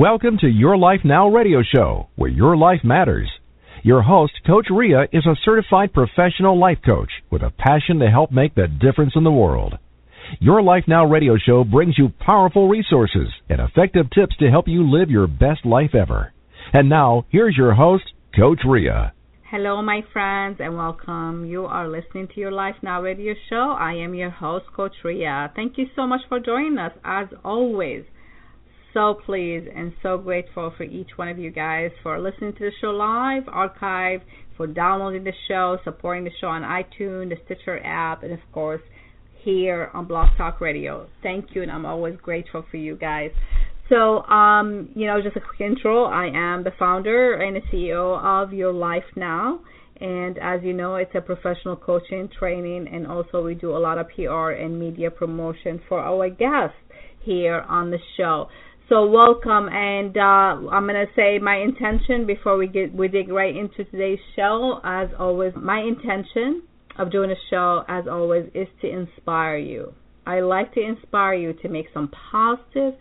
Welcome to Your Life Now radio show, where your life matters. Your host, Coach Ria, is a certified professional life coach with a passion to help make the difference in the world. Your Life Now radio show brings you powerful resources and effective tips to help you live your best life ever. And now, here's your host, Coach Ria. Hello, my friends, and welcome. You are listening to Your Life Now radio show. I am your host, Coach Ria. Thank you so much for joining us, as always so pleased and so grateful for each one of you guys for listening to the show live, archive, for downloading the show, supporting the show on iTunes, the Stitcher app, and of course here on Blog Talk Radio. Thank you, and I'm always grateful for you guys. So, um, you know, just a quick intro. I am the founder and the CEO of Your Life Now. And as you know, it's a professional coaching, training, and also we do a lot of PR and media promotion for our guests here on the show. So welcome, and uh, I'm gonna say my intention before we get we dig right into today's show. As always, my intention of doing a show, as always, is to inspire you. I like to inspire you to make some positive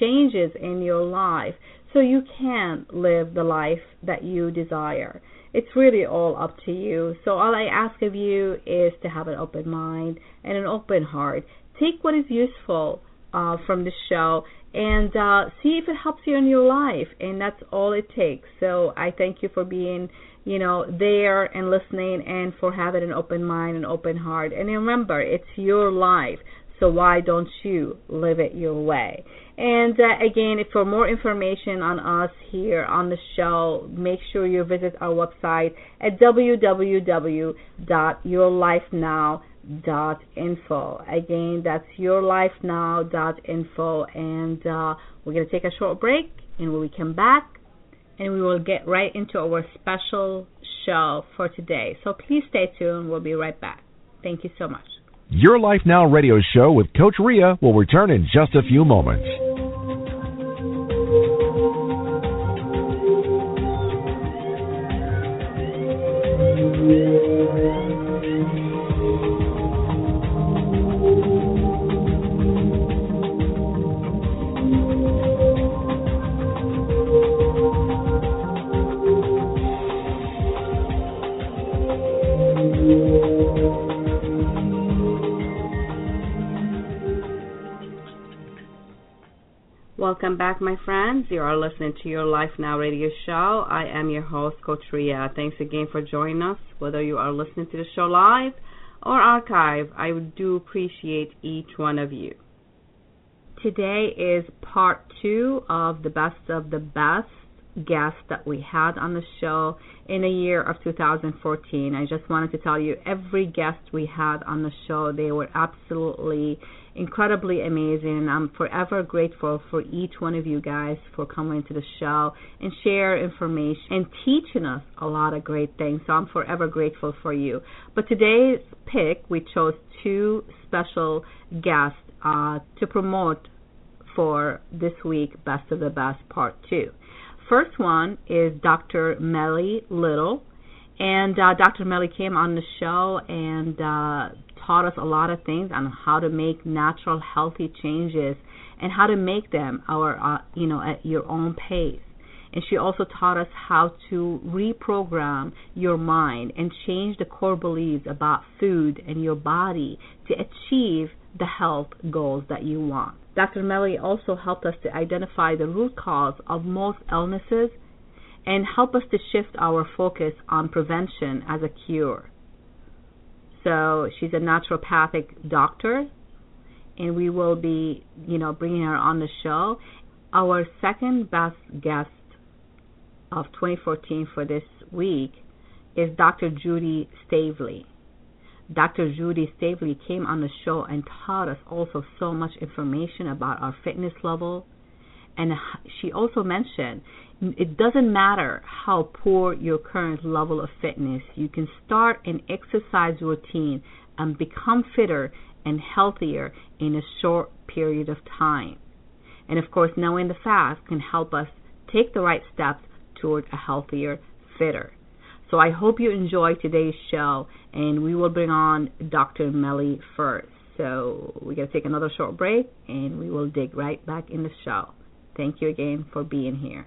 changes in your life so you can live the life that you desire. It's really all up to you. So all I ask of you is to have an open mind and an open heart. Take what is useful uh, from the show and uh, see if it helps you in your life. And that's all it takes. So I thank you for being, you know, there and listening, and for having an open mind and open heart. And remember, it's your life. So why don't you live it your way? And uh, again, for more information on us here on the show, make sure you visit our website at www.yourlifenow.com dot info. Again, that's yourlifenow.info. and uh, we're gonna take a short break, and when we come back, and we will get right into our special show for today. So please stay tuned. We'll be right back. Thank you so much. Your Life Now radio show with Coach Ria will return in just a few moments. Welcome back, my friends. You are listening to your Life Now radio show. I am your host, Coach Ria. Thanks again for joining us. Whether you are listening to the show live or archive, I do appreciate each one of you. Today is part two of the best of the best guests that we had on the show in the year of 2014. I just wanted to tell you every guest we had on the show, they were absolutely incredibly amazing and I'm forever grateful for each one of you guys for coming to the show and share information and teaching us a lot of great things. So I'm forever grateful for you. But today's pick, we chose two special guests uh, to promote for this week Best of the Best Part 2 first one is Dr. Millie Lytle. And uh, Dr. Millie came on the show and uh, taught us a lot of things on how to make natural, healthy changes and how to make them our, uh, you know, at your own pace. And she also taught us how to reprogram your mind and change the core beliefs about food and your body to achieve the health goals that you want. Dr. Millie also helped us to identify the root cause of most illnesses and help us to shift our focus on prevention as a cure. So she's a naturopathic doctor, and we will be, you know, bringing her on the show. Our second best guest of 2014 for this week is Dr. Judy Staveley. Dr. Judy Staveley came on the show and taught us also so much information about our fitness level. And she also mentioned it doesn't matter how poor your current level of fitness, you can start an exercise routine and become fitter and healthier in a short period of time. And of course, knowing the fast can help us take the right steps toward a healthier, fitter. So I hope you enjoy today's show, and we will bring on Dr. Millie first. So we're going to take another short break, and we will dig right back in the show. Thank you again for being here.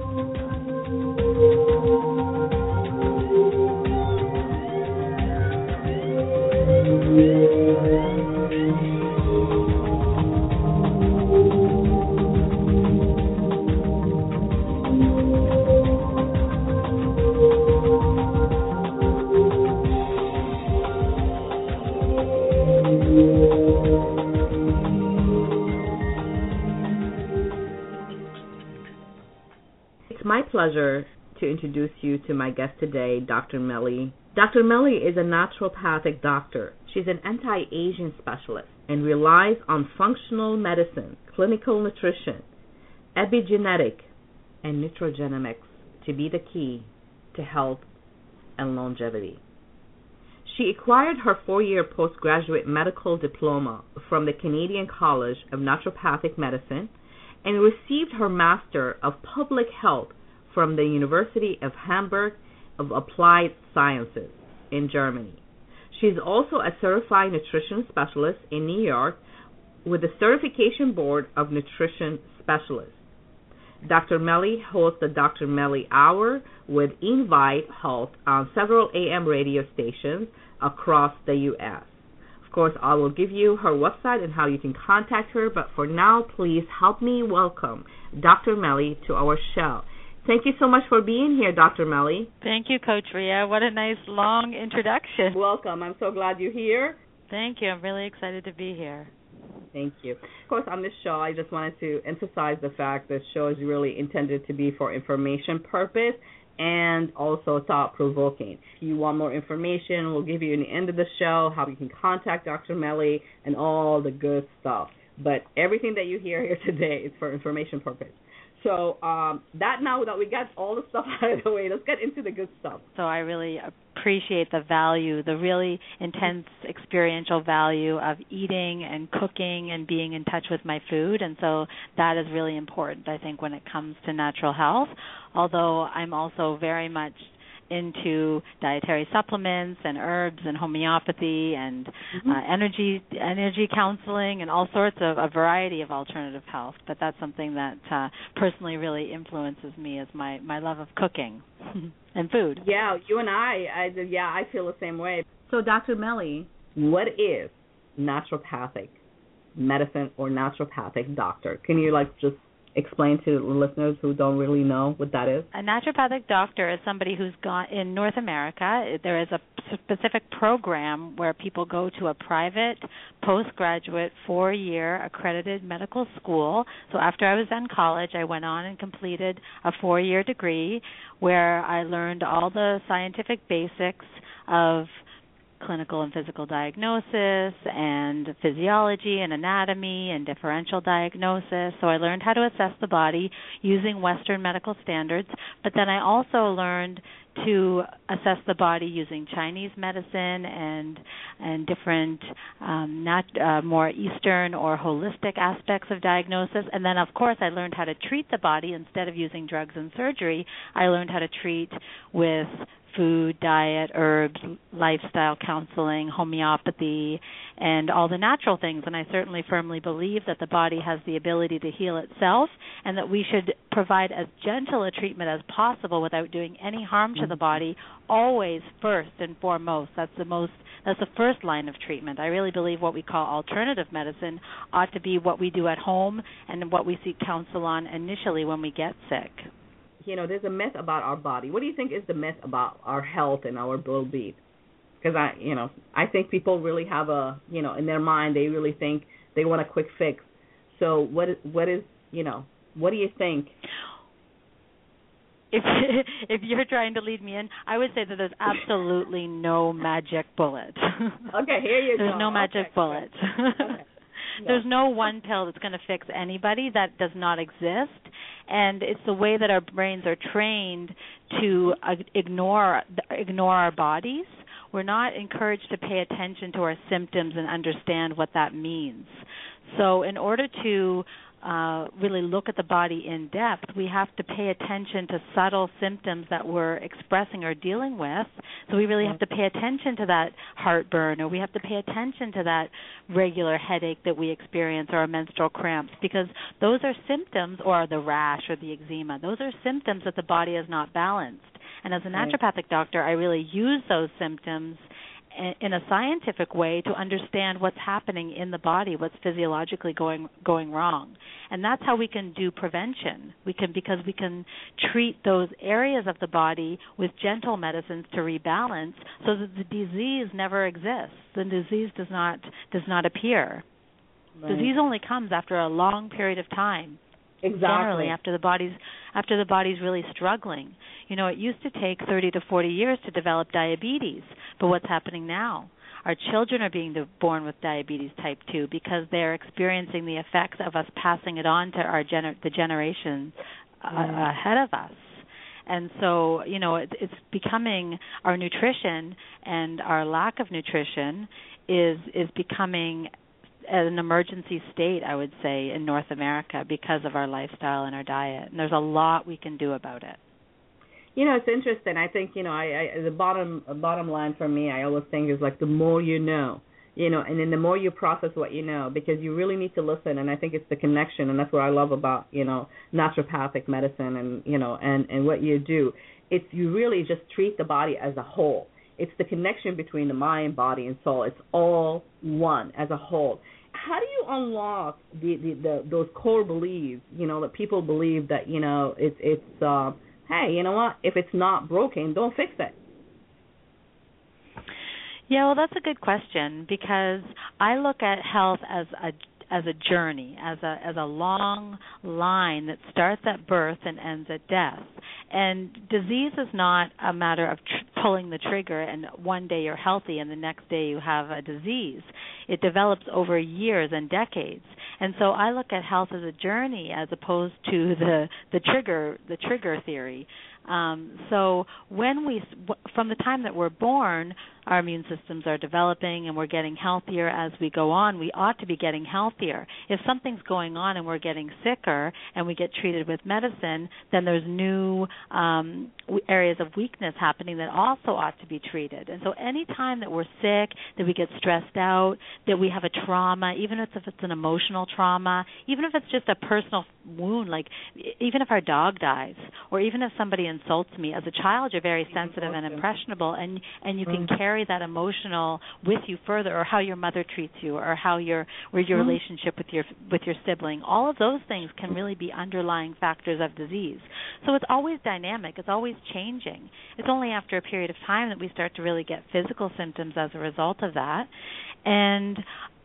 It's my pleasure to introduce you to my guest today, Dr. Millie. Dr. Millie is a naturopathic doctor. She's an anti aging specialist and relies on functional medicine, clinical nutrition, epigenetic, and nutrigenomics to be the key to health and longevity. She acquired her four year postgraduate medical diploma from the Canadian College of Naturopathic Medicine and received her Master of Public Health from the University of Hamburg of Applied Sciences in Germany. She is also a certified nutrition specialist in New York with the Certification Board of Nutrition Specialists. Dr. Millie hosts the Dr. Millie Hour with Invite Health on several AM radio stations across the U.S. Of course, I will give you her website and how you can contact her, but for now, please help me welcome Dr. Millie to our show. Thank you so much for being here, Dr. Millie. Thank you, Coach Ria. What a nice long introduction. Welcome. I'm so glad you're here. Thank you. I'm really excited to be here. Thank you. Of course, on this show, I just wanted to emphasize the fact that show is really intended to be for information purpose and also thought provoking. If you want more information, we'll give you in the end of the show how you can contact Dr. Millie and all the good stuff. But everything that you hear here today is for information purpose. So um, that now that we got all the stuff out of the way, let's get into the good stuff. So I really appreciate the value, the really intense experiential value of eating and cooking and being in touch with my food. And so that is really important, I think, when it comes to natural health. Although I'm also very much into dietary supplements and herbs and homeopathy and Mm-hmm. uh, energy energy counseling and all sorts of a variety of alternative health. But that's something that uh, personally really influences me is my my love of cooking and food. Yeah, you and I, I, yeah, I feel the same way. So, Dr. Millie, what is naturopathic medicine or naturopathic doctor? Can you like just explain to listeners who don't really know what that is? A naturopathic doctor is somebody who's gone in North America. There is a specific program where people go to a private postgraduate four year accredited medical school. So after I was in college, I went on and completed a four year degree where I learned all the scientific basics of clinical and physical diagnosis and physiology and anatomy and differential diagnosis. So I learned how to assess the body using Western medical standards, but then I also learned to assess the body using Chinese medicine and and different um, not uh, more Eastern or holistic aspects of diagnosis. And then, of course, I learned how to treat the body instead of using drugs and surgery. I learned how to treat with food, diet, herbs, lifestyle counseling, homeopathy, and all the natural things. And I certainly firmly believe that the body has the ability to heal itself and that we should provide as gentle a treatment as possible without doing any harm to the mm-hmm. body, always first and foremost. That's the most that's the first line of treatment. I really believe what we call alternative medicine ought to be what we do at home and what we seek counsel on initially when we get sick you know, there's a myth about our body. What do you think is the myth about our health and our well-being? Because I, you know, I think people really have a, you know, in their mind they really think they want a quick fix. So what is, what is, you know, what do you think? If if you're trying to lead me in, I would say that there's absolutely no magic bullet. Okay, here you there's go. There's no magic okay. bullet. Okay. There's no one pill that's going to fix anybody. That does not exist. And it's the way that our brains are trained to uh, ignore ignore our bodies we're not encouraged to pay attention to our symptoms and understand what that means. So, in order to uh, really look at the body in depth, we have to pay attention to subtle symptoms that we're expressing or dealing with. So we really have to pay attention to that heartburn, or we have to pay attention to that regular headache that we experience, or our menstrual cramps, because those are symptoms, or the rash or the eczema. Those are symptoms that the body is not balanced. And as a naturopathic doctor, I really use those symptoms in a scientific way to understand what's happening in the body, what's physiologically going going wrong. And that's how we can do prevention. We can because we can treat those areas of the body with gentle medicines to rebalance so that the disease never exists. The disease does not does not appear. Right. Disease only comes after a long period of time. Exactly. Generally after the body's after the body's really struggling. You know, it used to take 30 to 40 years to develop diabetes, but what's happening now? Our children are being born with diabetes type 2 because they're experiencing the effects of us passing it on to our gener- the generations uh, ahead of us. And so, you know, it, it's becoming our nutrition and our lack of nutrition is is becoming an emergency state, I would say, in North America because of our lifestyle and our diet. And there's a lot we can do about it. You know, it's interesting. I think you know, I, I the bottom bottom line for me, I always think is like the more you know, you know, and then the more you process what you know, because you really need to listen. And I think it's the connection, and that's what I love about you know naturopathic medicine, and you know, and and what you do. It's you really just treat the body as a whole. It's the connection between the mind, body, and soul. It's all one as a whole how do you unlock the, the, the those core beliefs? You know that people believe that you know it's it's uh, hey, you know what? If it's not broken, don't fix it. Yeah, well, that's a good question because I look at health as a as a journey, as a as a long line that starts at birth and ends at death. And disease is not a matter of tr- pulling the trigger and one day you're healthy and the next day you have a disease. It develops over years and decades. And so I look at health as a journey as opposed to the the trigger the trigger theory. Um, so when we, from the time that we're born, our immune systems are developing and we're getting healthier as we go on. We ought to be getting healthier. If something's going on and we're getting sicker and we get treated with medicine, then there's new um, areas of weakness happening that also ought to be treated. And so any time that we're sick, that we get stressed out, that we have a trauma, even if it's an emotional trauma, even if it's just a personal wound, like even if our dog dies, or even if somebody insults me, as a child you're very sensitive and impressionable, and and you can mm. Carry that emotional with you further, or how your mother treats you, or how your or your mm-hmm. relationship with your with your sibling. All of those things can really be underlying factors of disease. So it's always dynamic. It's always changing. It's only after a period of time that we start to really get physical symptoms as a result of that. And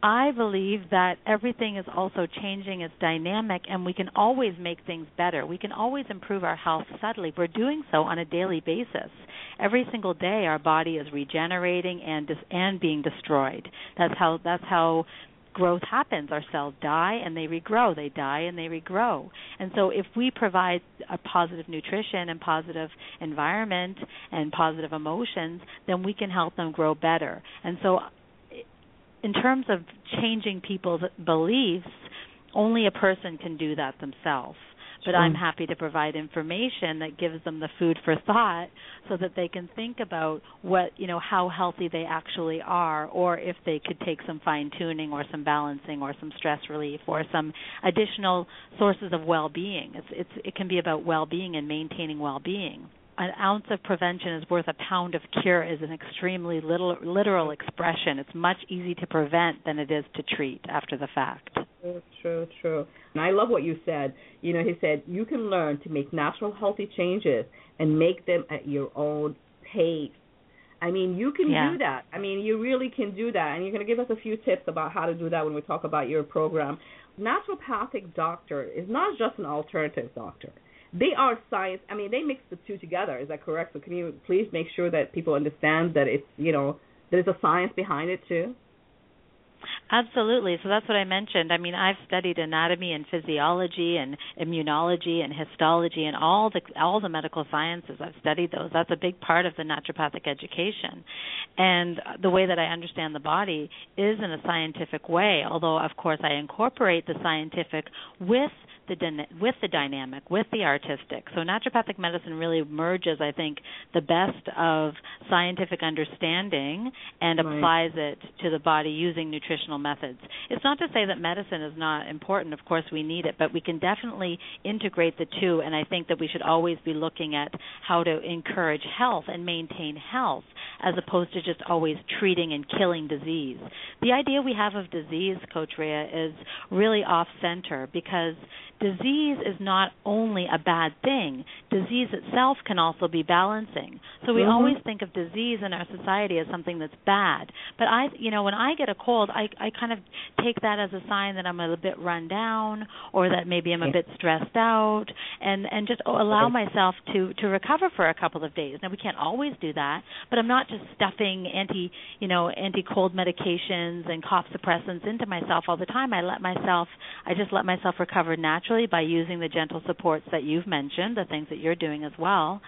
I believe that everything is also changing, it's dynamic, and we can always make things better. We can always improve our health subtly. We're doing so on a daily basis. Every single day, our body is regenerating and dis- and being destroyed. That's how that's how growth happens. Our cells die and they regrow. They die and they regrow. And so if we provide a positive nutrition and positive environment and positive emotions, then we can help them grow better. And so in terms of changing people's beliefs, only a person can do that themselves. But I'm happy to provide information that gives them the food for thought so that they can think about what, you know, how healthy they actually are or if they could take some fine tuning or some balancing or some stress relief or some additional sources of well-being. It's it's it can be about well-being and maintaining well-being an ounce of prevention is worth a pound of cure is an extremely little, literal expression. It's much easier to prevent than it is to treat after the fact. True, true, true. And I love what you said. You know, he said you can learn to make natural, healthy changes and make them at your own pace. I mean, you can yeah. do that. I mean, you really can do that. And you're going to give us a few tips about how to do that when we talk about your program. Naturopathic doctor is not just an alternative doctor they are science. I mean, they mix the two together. Is that correct? So can you please make sure that people understand that it's you know there's a science behind it too? Absolutely. So that's what I mentioned. I mean, I've studied anatomy and physiology and immunology and histology and all the all the medical sciences. I've studied those. That's a big part of the naturopathic education. And the way that I understand the body is in a scientific way, although of course I incorporate the scientific with the with the dynamic, with the artistic. So naturopathic medicine really merges, I think, the best of scientific understanding and right. applies it to the body using nutritional methods. It's not to say that medicine is not important. Of course, we need it, but we can definitely integrate the two. And I think that we should always be looking at how to encourage health and maintain health, as opposed to just always treating and killing disease. The idea we have of disease, Coach Ria, is really off center because disease is not only a bad thing. Disease itself can also be balancing. So we mm-hmm. always think of disease in our society as something that's bad. But I, you know, when I get a cold, I I kind of take that as a sign that I'm a bit run down or that maybe I'm a bit stressed out and and just allow myself to to recover for a couple of days. Now we can't always do that, but I'm not just stuffing anti, you know, anti-cold medications and cough suppressants into myself all the time. I let myself I just let myself recover naturally naturally by using the gentle supports that you've mentioned, the things that you're doing as well.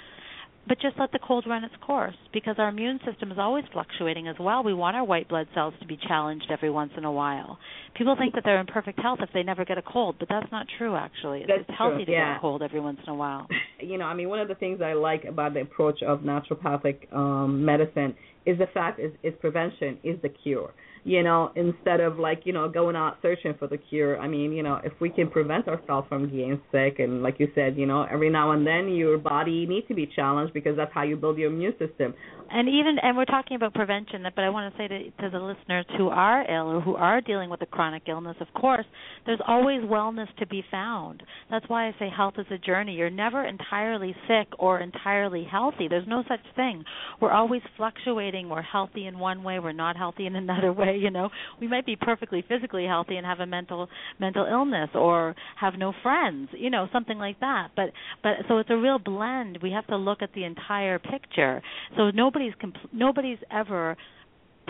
But just let the cold run its course because our immune system is always fluctuating as well. We want our white blood cells to be challenged every once in a while. People think that they're in perfect health if they never get a cold, but that's not true actually. That's it's healthy true, to yeah. get a cold every once in a while. You know, I mean, one of the things I like about the approach of naturopathic um, medicine is the fact is, is prevention is the cure you know, instead of like, you know, going out searching for the cure. I mean, you know, if we can prevent ourselves from getting sick and like you said, you know, every now and then your body needs to be challenged because that's how you build your immune system. And even and we're talking about prevention, but I want to say to, to the listeners who are ill or who are dealing with a chronic illness, of course, there's always wellness to be found. That's why I say health is a journey. You're never entirely sick or entirely healthy. There's no such thing. We're always fluctuating. We're healthy in one way, we're not healthy in another way you know. We might be perfectly physically healthy and have a mental mental illness or have no friends you know something like that. But but so it's a real blend. We have to look at the entire picture. So nobody's compl- nobody's ever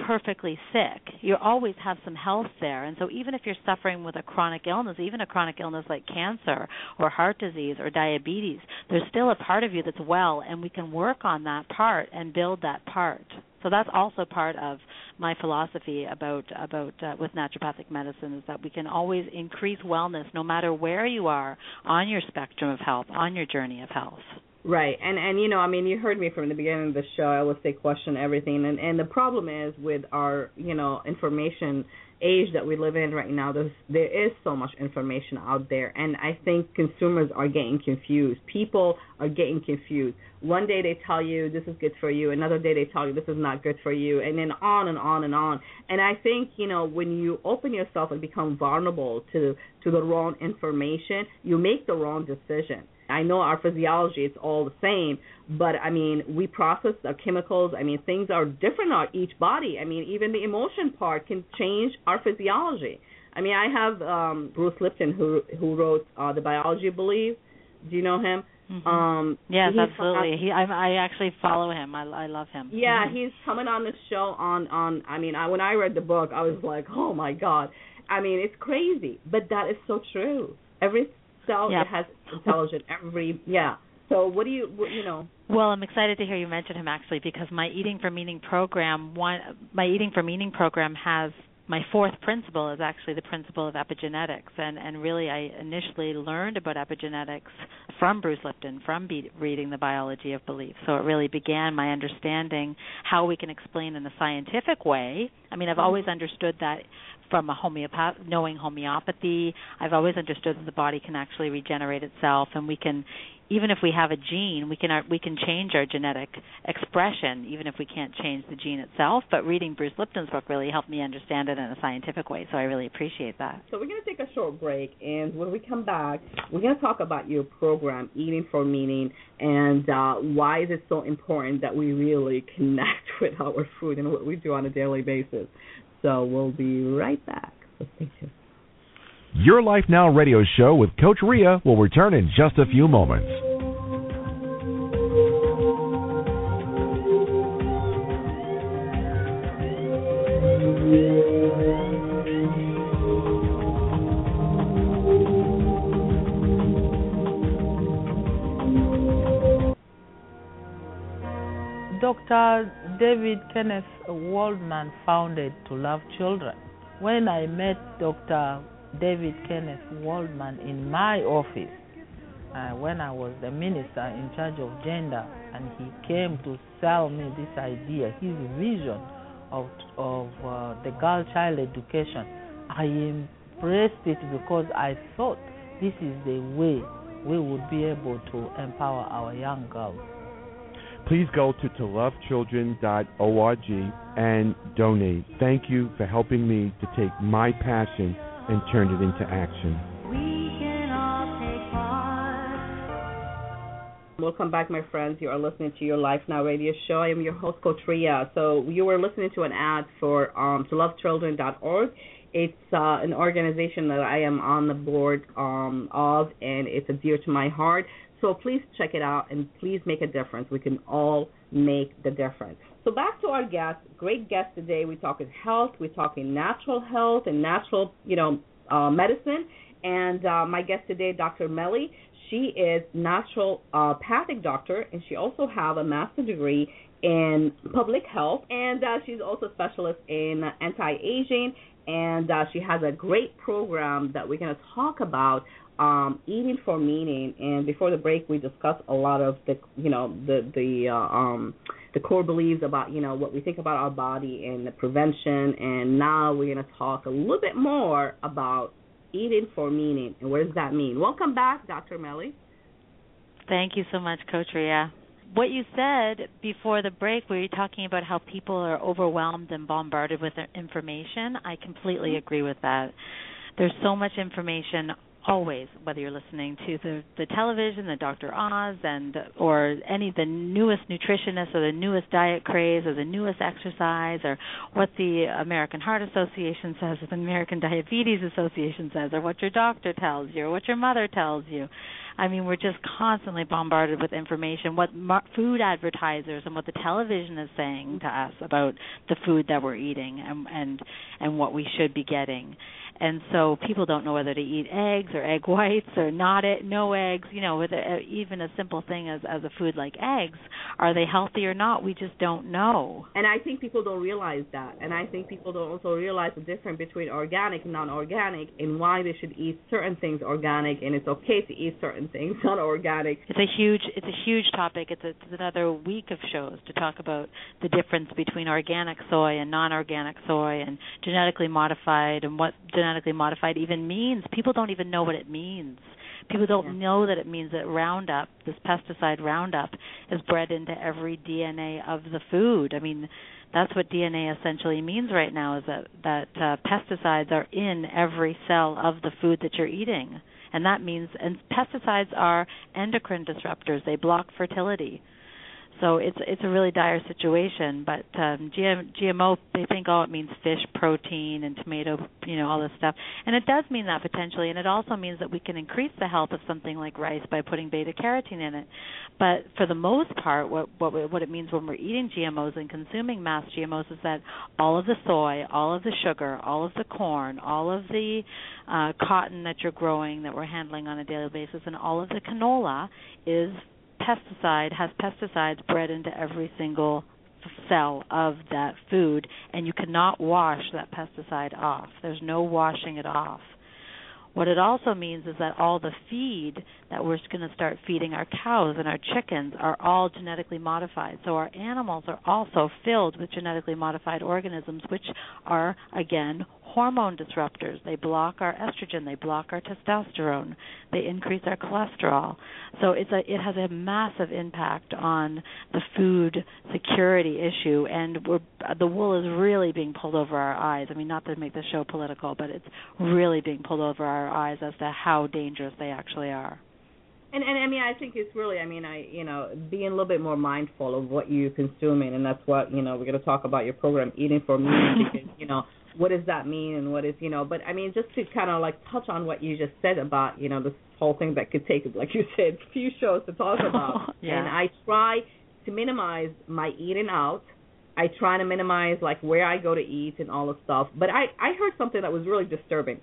perfectly sick. You always have some health there. And so even if you're suffering with a chronic illness, even a chronic illness like cancer or heart disease or diabetes, there's still a part of you that's well and we can work on that part and build that part. So that's also part of my philosophy about about uh, with naturopathic medicine is that we can always increase wellness no matter where you are on your spectrum of health, on your journey of health. Right, and and you know, I mean, you heard me from the beginning of the show. I would say question everything, and and the problem is with our you know information age that we live in right now. There's there is so much information out there, and I think consumers are getting confused. People are getting confused. One day they tell you this is good for you, another day they tell you this is not good for you, and then on and on and on. And I think you know when you open yourself and become vulnerable to to the wrong information, you make the wrong decision I know our physiology it's all the same, but I mean we process our chemicals. I mean things are different on each body. I mean even the emotion part can change our physiology. I mean I have um Bruce Lipton who who wrote uh The Biology of Belief. Do you know him? Mm-hmm. Um Yes, absolutely. He I I actually follow him. I I love him. Yeah, mm-hmm. he's coming on the show on on I mean I when I read the book I was like, "Oh my god." I mean, it's crazy, but that is so true. Every cell yeah. it has intelligent. Every yeah. So what do you what, you know? Well i'm excited to hear you mention him actually because my eating for meaning program one my eating for meaning program has my fourth principle is actually the principle of epigenetics. And and really I initially learned about epigenetics from Bruce Lipton from be- reading the biology of belief. So it really began my understanding how we can explain in a scientific way. I mean I've mm-hmm. always understood that from a homeopath knowing homeopathy i've always understood that the body can actually regenerate itself and we can even if we have a gene we can we can change our genetic expression even if we can't change the gene itself but reading bruce lipton's book really helped me understand it in a scientific way so i really appreciate that. So we're going to take a short break and when we come back we're going to talk about your program eating for meaning and uh, why is it so important that we really connect with our food and what we do on a daily basis so we'll be right back. Thank you. Your Life Now radio show with Coach Ria will return in just a few moments. Dr. David Kenneth Waldman founded To Love Children. When I met Dr. David Kenneth Waldman in my office, uh, when I was the minister in charge of gender, and he came to sell me this idea, his vision of of uh, the girl child education. I embraced it because I thought this is the way we would be able to empower our young girls. Please go to tolovechildren.org and donate. Thank you for helping me to take my passion and turn it into action. Welcome back, my friends. You are listening to your Life Now radio show. I am your host, Coach Ria. So you were listening to an ad for um, tolovechildren.org. It's uh, an organization that I am on the board um, of, and it's dear to my heart. So please check it out, and please make a difference. We can all make the difference. So back to our guest, great guest today. We're talking health. We're talking natural health and natural, you know, uh, medicine. And uh, my guest today, Dr. Millie. She is naturopathic doctor, and she also have a master degree in public health, and uh, she's also a specialist in anti-aging, and uh, she has a great program that we're going to talk about um, eating for meaning. And before the break, we discussed a lot of the, you know, the the uh, um, the core beliefs about, you know, what we think about our body and the prevention. And now we're going to talk a little bit more about eating for meaning. And what does that mean? Welcome back, Dr. Millie. Thank you so much, Coach Ria. What you said before the break, where you're talking about how people are overwhelmed and bombarded with information, I completely mm-hmm. agree with that. There's so much information always whether you're listening to the the television the dr oz and or any the newest nutritionist or the newest diet craze or the newest exercise or what the american heart association says or the american diabetes association says or what your doctor tells you or what your mother tells you I mean, we're just constantly bombarded with information. What mar- food advertisers and what the television is saying to us about the food that we're eating and and and what we should be getting and so people don't know whether to eat eggs or egg whites or not it, no eggs. You know, with a, even a simple thing as as a food like eggs, are they healthy or not? We just don't know. And I think people don't realize that. And I think people don't also realize the difference between organic and non-organic, and why they should eat certain things organic, and it's okay to eat certain things non-organic. It's a huge it's a huge topic. It's, a, it's another week of shows to talk about the difference between organic soy and non-organic soy and genetically modified and what genetic genetically modified even means. People don't even know what it means. People don't yeah. know that it means that Roundup, this pesticide Roundup, is bred into every DNA of the food. I mean, that's what DNA essentially means right now is that that uh, pesticides are in every cell of the food that you're eating. And that means and pesticides are endocrine disruptors. They block fertility. So it's it's a really dire situation. But um, GM, GMO, they think oh it means fish protein and tomato, you know, all this stuff, and it does mean that potentially, and it also means that we can increase the health of something like rice by putting beta carotene in it. But for the most part, what what what it means when we're eating GMOs and consuming mass GMOs is that all of the soy, all of the sugar, all of the corn, all of the uh, cotton that you're growing that we're handling on a daily basis, and all of the canola is pesticide has pesticides bred into every single cell of that food and you cannot wash that pesticide off. There's no washing it off. What it also means is that all the feed that we're going to start feeding our cows and our chickens are all genetically modified. So our animals are also filled with genetically modified organisms, which are, again, hormone disruptors. They block our estrogen, they block our testosterone, they increase our cholesterol. So it's a it has a massive impact on the food security issue and we're the wool is really being pulled over our eyes. I mean not to make the show political, but it's really being pulled over our eyes as to how dangerous they actually are. And and I mean I think it's really I mean I you know being a little bit more mindful of what you're consuming and that's what you know we're going to talk about your program eating for me you know what does that mean and what is you know but i mean just to kind of like touch on what you just said about you know this whole thing that could take like you said a few shows to talk about. Yeah. and i try to minimize my eating out. I try to minimize like where i go to eat and all the stuff. But i i heard something that was really disturbing.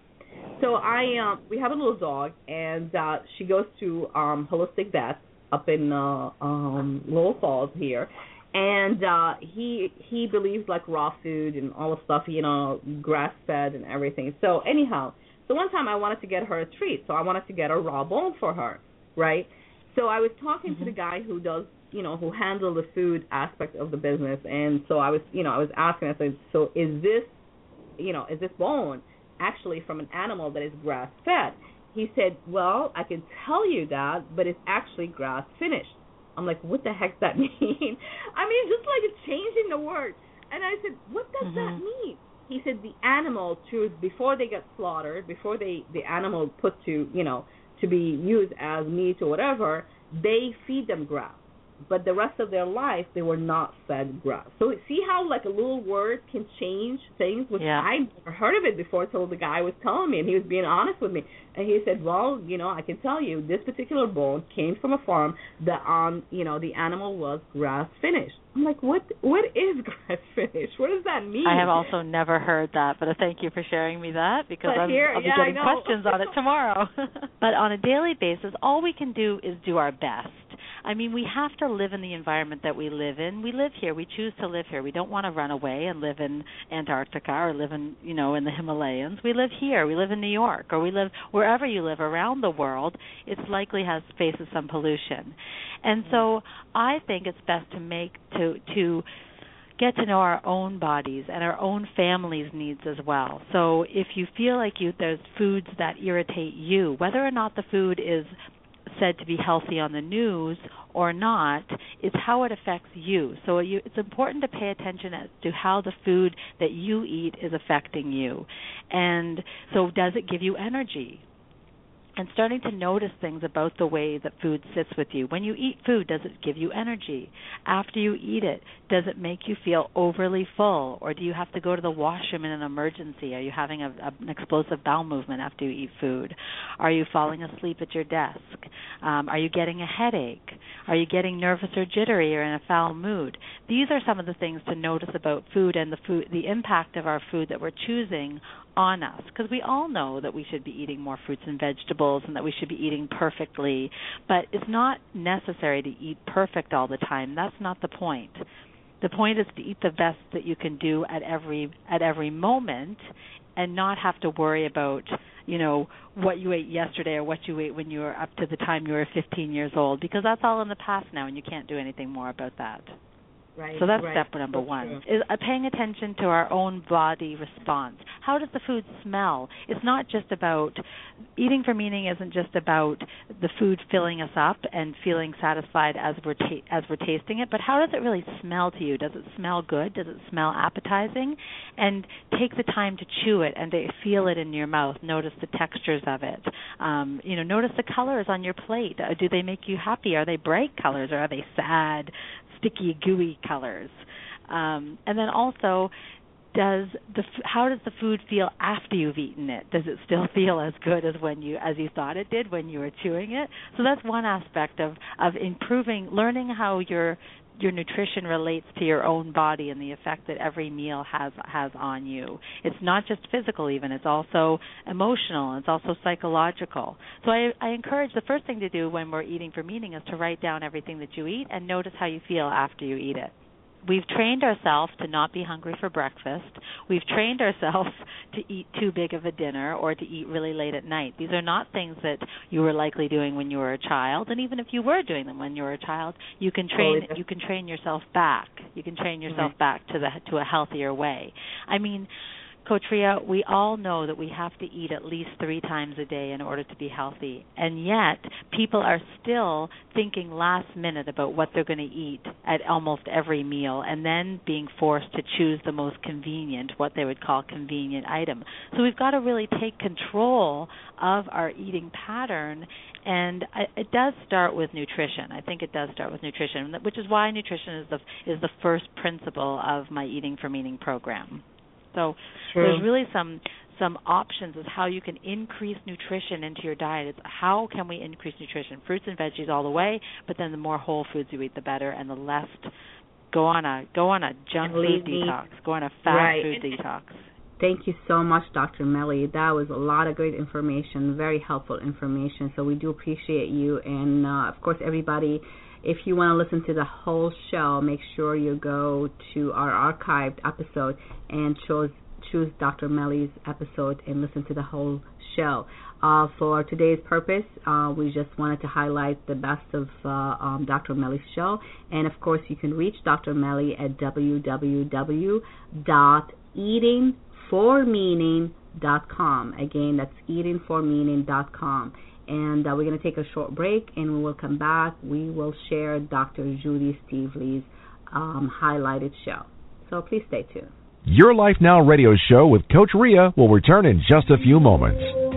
So i um we have a little dog and uh she goes to um holistic vet up in uh um Lowell Falls here and uh he he believes like raw food and all the stuff you know grass fed and everything. So anyhow so one time i wanted to get her a treat. So i wanted to get a raw bone for her right? So i was talking mm-hmm. to the guy who does you know who handle the food aspect of the business. And so i was you know i was asking i said so is this you know is this bone actually from an animal that is grass fed he said well i can tell you that but it's actually grass finished I'm like, what the heck does that mean? I mean, just like it's changing the word. And I said, what does mm-hmm. that mean? He said the animal to before they get slaughtered, before they the animal put to you know to be used as meat or whatever, they feed them grass but the rest of their life they were not fed grass. So see how like a little word can change things, which yeah. I never heard of it before until the guy was telling me, and he was being honest with me. And he said, "Well, you know, I can tell you this particular bone came from a farm that on, um, you know, the animal was grass finished." I'm like, "What? What is grass finished? What does that mean?" I have also never heard that, but thank you for sharing me that because but I'm, here, I'll be yeah, getting questions on it tomorrow. but on a daily basis, all we can do is do our best I mean, we have to live in the environment that we live in. We live here. We choose to live here. We don't want to run away and live in Antarctica or live in, you know, in the Himalayas. We live here. We live in New York or we live wherever you live around the world. It's likely has faces some pollution. And so I think it's best to make to to get to know our own bodies and our own family's needs as well. So if you feel like you there's foods that irritate you, whether or not the food is said to be healthy on the news or not, it's how it affects you. So you, it's important to pay attention as to how the food that you eat is affecting you. And so does it give you energy? And starting to notice things about the way that food sits with you. When you eat food, does it give you energy? After you eat it, does it make you feel overly full, or do you have to go to the washroom in an emergency? Are you having a, a, an explosive bowel movement after you eat food? Are you falling asleep at your desk? Um, are you getting a headache? Are you getting nervous or jittery or in a foul mood? These are some of the things to notice about food and the food, the impact of our food that we're choosing on us because we all know that we should be eating more fruits and vegetables and that we should be eating perfectly but it's not necessary to eat perfect all the time. That's not the point. The point is to eat the best that you can do at every at every moment and not have to worry about you know what you ate yesterday or what you ate when you were up to the time you were 15 years old because that's all in the past now and you can't do anything more about that Right, so that's right. step number That's one true. is uh, paying attention to our own body response. How does the food smell? It's not just about eating for meaning. Isn't just about the food filling us up and feeling satisfied as we're ta- as we're tasting it, but how does it really smell to you? Does it smell good? Does it smell appetizing? And take the time to chew it and to feel it in your mouth. Notice the textures of it. Um, you know, notice the colors on your plate. Uh, do they make you happy? Are they bright colors or are they sad, sticky, gooey colors. Um, and then also, does the how does the food feel after you've eaten it? Does it still feel as good as when you as you thought it did when you were chewing it? So that's one aspect of of improving, learning how your your nutrition relates to your own body and the effect that every meal has has on you. It's not just physical even, it's also emotional, it's also psychological. So I I encourage the first thing to do when we're eating for meaning is to write down everything that you eat and notice how you feel after you eat it we've trained ourselves to not be hungry for breakfast. We've trained ourselves to eat too big of a dinner or to eat really late at night. These are not things that you were likely doing when you were a child, and even if you were doing them when you were a child, you can train you can train yourself back. You can train yourself Right. back to the to a healthier way. I mean, Coach Ria, we all know that we have to eat at least three times a day in order to be healthy. And yet, people are still thinking last minute about what they're going to eat at almost every meal and then being forced to choose the most convenient, what they would call convenient item. So we've got to really take control of our eating pattern and it does start with nutrition. I think it does start with nutrition, which is why nutrition is the is the first principle of my Eating for Meaning program. So True. there's really some some options as how you can increase nutrition into your diet. It's how can we increase nutrition? Fruits and veggies all the way, but then the more whole foods you eat, the better, and the less go on a go on a junk food detox, go on a fat Right. food detox. Thank you so much, Dr. Millie. That was a lot of great information, very helpful information. So we do appreciate you, and uh, of course, everybody. If you want to listen to the whole show, make sure you go to our archived episode and choose choose Dr. Millie's episode and listen to the whole show. Uh, for today's purpose, uh, we just wanted to highlight the best of uh, um, Dr. Millie's show. And of course, you can reach Dr. Millie at www.eatingformeaning.com. Again, that's eatingformeaning.com. And uh, we're going to take a short break, and we will come back. We will share Dr. Judy Staveley's um, highlighted show. So please stay tuned. Your Life Now radio show with Coach Ria will return in just a few moments.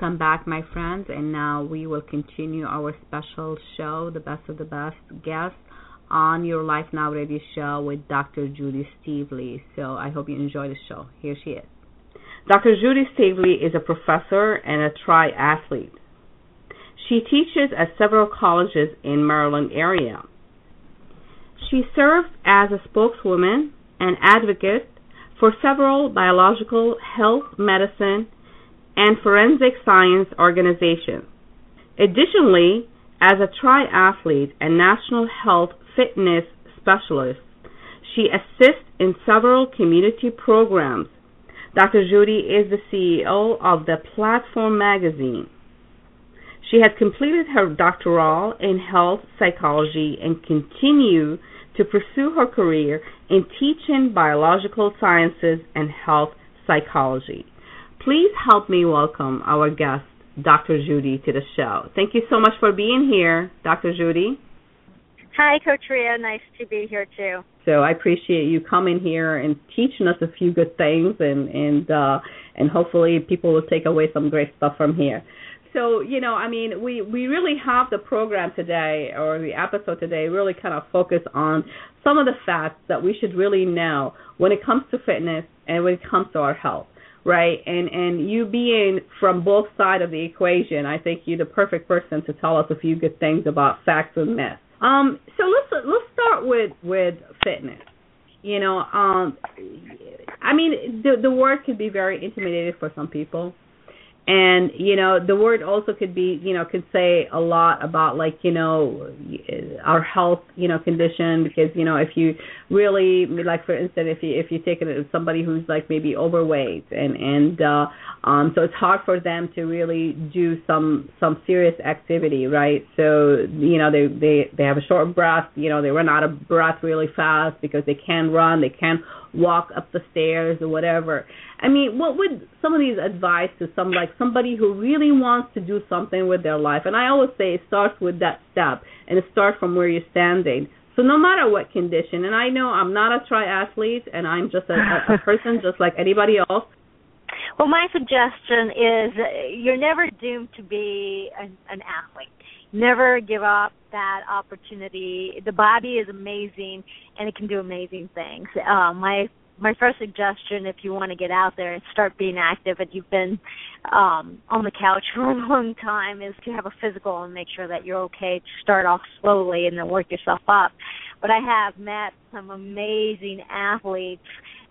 Welcome back, my friends, and now we will continue our special show, The Best of the Best Guests, on your Life Now Radio show with Dr. Judy Staveley. So I hope you enjoy the show. Here she is. Dr. Judy Staveley is a professor and a triathlete. She teaches at several colleges in Maryland area. She serves as a spokeswoman and advocate for several biological, health, medicine, and forensic science organizations. Additionally, as a triathlete and national health fitness specialist, she assists in several community programs. Dr. Judy is the CEO of the Platform magazine. She has completed her doctoral in health psychology and continue to pursue her career in teaching biological sciences and health psychology. Please help me welcome our guest, Dr. Judy, to the show. Thank you so much for being here, Dr. Judy. Hi, Coach Ria. Nice to be here too. So I appreciate you coming here and teaching us a few good things, and and uh, and hopefully people will take away some great stuff from here. So you know, I mean, we we really have the program today or the episode today really kind of focus on some of the facts that we should really know when it comes to fitness and when it comes to our health right? And and you being from both sides of the equation, I think you're the perfect person to tell us a few good things about facts and myths. Um, so let's let's start with with fitness. You know, um, I mean, the the word could be very intimidating for some people and you know the word also could be you know could say a lot about like you know our health you know condition. Because you know if you really like for instance if you if you take it somebody who's like maybe overweight and and uh um so it's hard for them to really do some some serious activity right? So you know they they they have a short breath. You know they run out of breath really fast because they can't run they can't walk up the stairs or whatever. I mean, what would some of these advice to some like somebody who really wants to do something with their life? And I always say it starts with that step and it starts from where you're standing. So no matter what condition, and I know I'm not a triathlete and I'm just a, a person just like anybody else. Well, my suggestion is you're never doomed to be an, an athlete never give up that opportunity. The body is amazing and it can do amazing things. Uh, my my first suggestion if you want to get out there and start being active and you've been um on the couch for a long time is to have a physical and make sure that you're okay to start off slowly and then work yourself up. But I have met some amazing athletes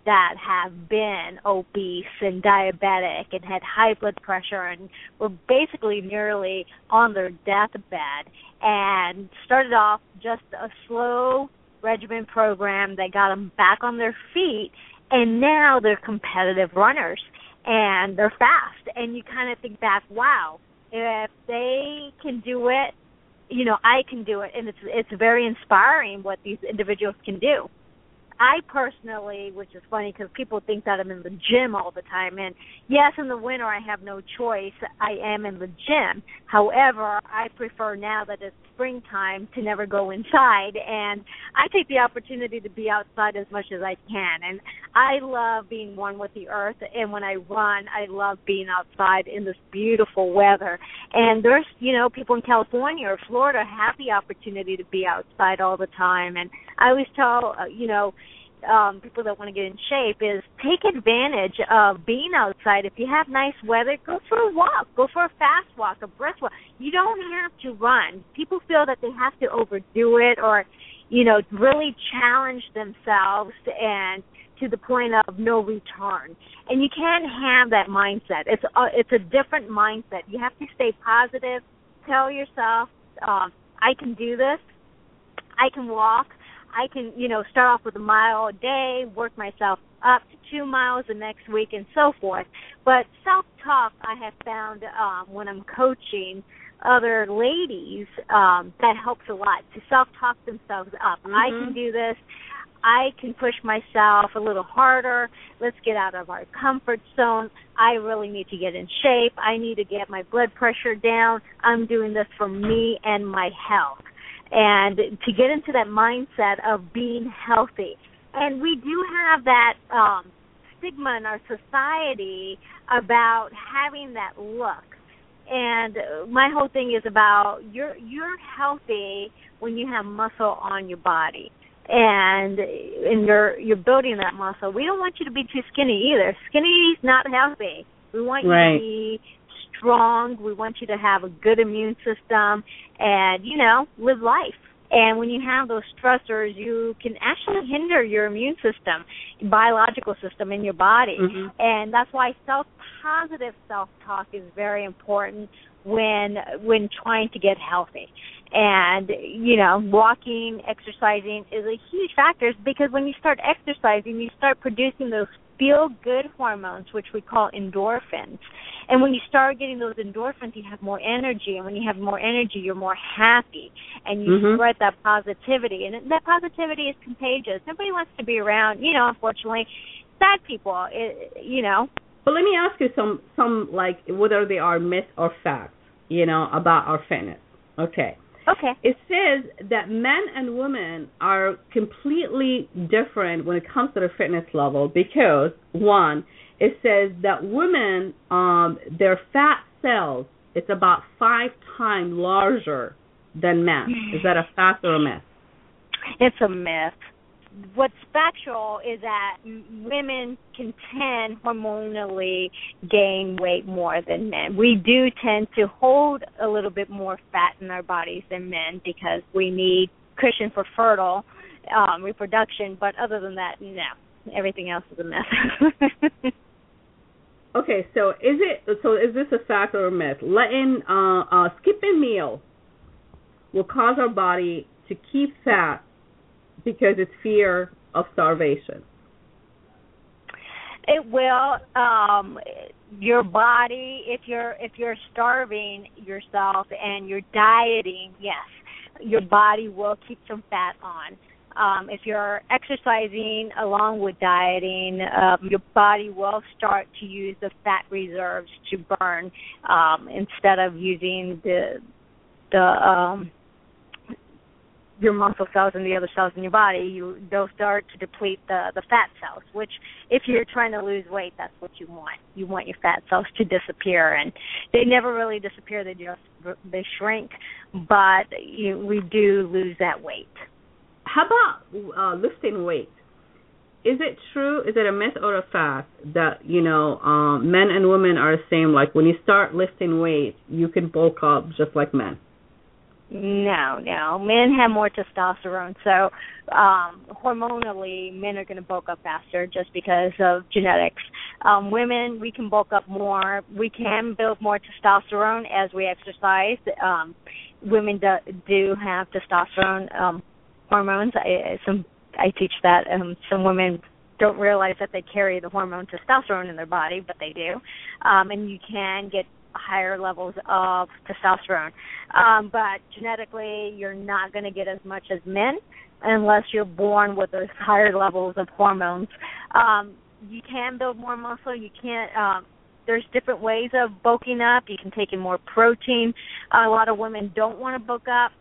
that have been obese and diabetic and had high blood pressure and were basically nearly on their deathbed and started off just a slow regimen program that got them back on their feet and now they're competitive runners and they're fast. And you kind of think back wow if they can do it you know i can do it. And it's it's very inspiring what these individuals can do I personally, which is funny because people think that I'm in the gym all the time, and yes, in the winter I have no choice. I am in the gym. However, I prefer now that it's springtime to never go inside, and I take the opportunity to be outside as much as I can. And I love being one with the earth, and when I run, I love being outside in this beautiful weather. And there's, you know, people in California or Florida have the opportunity to be outside all the time, and I always tell, uh, you know um, people that want to get in shape is take advantage of being outside. If you have nice weather, go for a walk, go for a fast walk, a brisk walk. You don't have to run. People feel that they have to overdo it or, you know, really challenge themselves and to the point of no return. And you can't have that mindset. It's a, it's a different mindset. You have to stay positive. Tell yourself, um, I can do this. I can walk. I can, you know, start off with a mile a day, work myself up to two miles the next week, and so forth. But self talk, I have found um, when I'm coaching other ladies, um, that helps a lot to self talk themselves up. Mm-hmm. I can do this. I can push myself a little harder. Let's get out of our comfort zone. I really need to get in shape. I need to get my blood pressure down. I'm doing this for me and my health and to get into that mindset of being healthy. And we do have that um, stigma in our society about having that look. And my whole thing is about you're you're healthy when you have muscle on your body. And and you're you're building that muscle. We don't want you to be too skinny either. Skinny is not healthy. We want you to be strong. We want you to have a good immune system and, you know, live life. And when you have those stressors, you can actually hinder your immune system, biological system in your body. Mhm. And that's why self positive self talk is very important when when trying to get healthy. And you know, walking, exercising is a huge factor because when you start exercising, you start producing those feel good hormones, which we call endorphins. And when you start getting those endorphins, you have more energy. And when you have more energy, you're more happy. And you Mhm. spread that positivity. And that positivity is contagious. Nobody wants to be around, you know, unfortunately, sad people, it, you know. But let me ask you some some like whether they are myths or facts, you know, about our fitness. Okay. Okay. It says that men and women are completely different when it comes to the fitness level because one, it says that women um their fat cells it's about five times larger than men. Is that a fact or a myth? It's a myth. What's factual is that women can tend hormonally gain weight more than men. We do tend to hold a little bit more fat in our bodies than men because we need cushion for fertile um, reproduction. But other than that, no. Everything else is a myth. Okay, so is it so is this a fact or a myth? Letting uh uh skipping meal will cause our body to keep fat because it's fear of starvation. It will. Um, your body, if you're if you're starving yourself and you're dieting, yes, your body will keep some fat on. Um, if you're exercising along with dieting, um, your body will start to use the fat reserves to burn um, instead of using the the um, your muscle cells and the other cells in your body, you they'll start to deplete the the fat cells. Which, if you're trying to lose weight, that's what you want. You want your fat cells to disappear, and they never really disappear. They just they shrink, but you, we do lose that weight. How about uh lifting weight? Is it true? Is it a myth or a fact that you know um, men and women are the same? Like when you start lifting weight, you can bulk up just like men. No, no. Men have more testosterone, so um hormonally men are going to bulk up faster just because of genetics. Um women, we can bulk up more. We can build more testosterone as we exercise. Um women do, do have testosterone um hormones. I some I teach that um some women don't realize that they carry the hormone testosterone in their body, but they do. Um and you can get higher levels of testosterone. Um, but genetically, you're not going to get as much as men unless you're born with those higher levels of hormones. Um, you can build more muscle. You can't. Um, there's different ways of bulking up. You can take in more protein. A lot of women don't want to bulk up.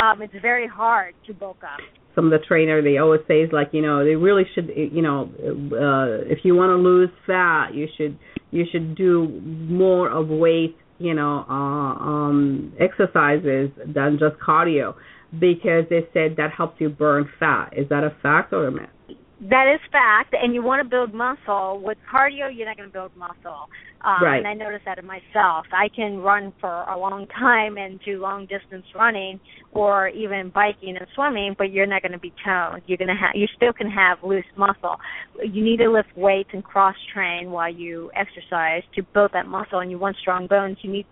Um, it's very hard to bulk up. Some of the trainer they always say is like you know they really should you know uh, if you want to lose fat you should you should do more of weight you know uh, um exercises than just cardio because they said that helps you burn fat. Is that a fact or a myth? That is fact, and you want to build muscle. With cardio, you're not going to build muscle. Um, right. And I noticed that in myself. I can run for a long time and do long distance running, or even biking and swimming, but you're not going to be toned. You're going to have. You still can have loose muscle. You need to lift weights and cross train while you exercise to build that muscle. And you want strong bones. You need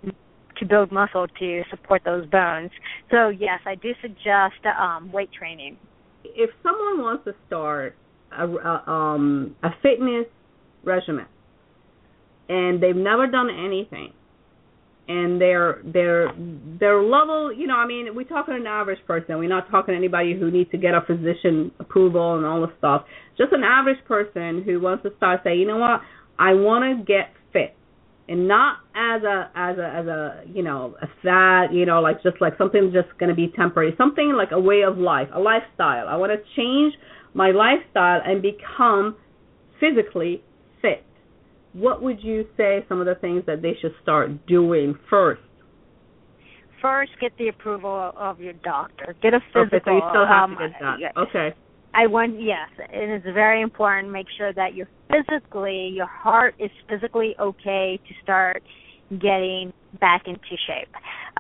to build muscle to support those bones. So yes, I do suggest um, weight training. If someone wants to start a, a, um, a fitness regimen. And they've never done anything. And their their their level you know i mean we're talking an average person. We're not talking anybody who needs to get a physician approval and all the stuff. Just an average person who wants to start say you know what? I want to get fit. And not as a as a as a you know a fad you know like just like something just going to be temporary. Something like a way of life a lifestyle. I want to change my lifestyle and become physically fit, what would you say some of the things that they should start doing first? First, get the approval of your doctor. Get a physical. Okay, so you still have um, to get that. Okay. I want yes, and it's very important. Make sure that you're physically, your heart is physically okay to start getting back into shape.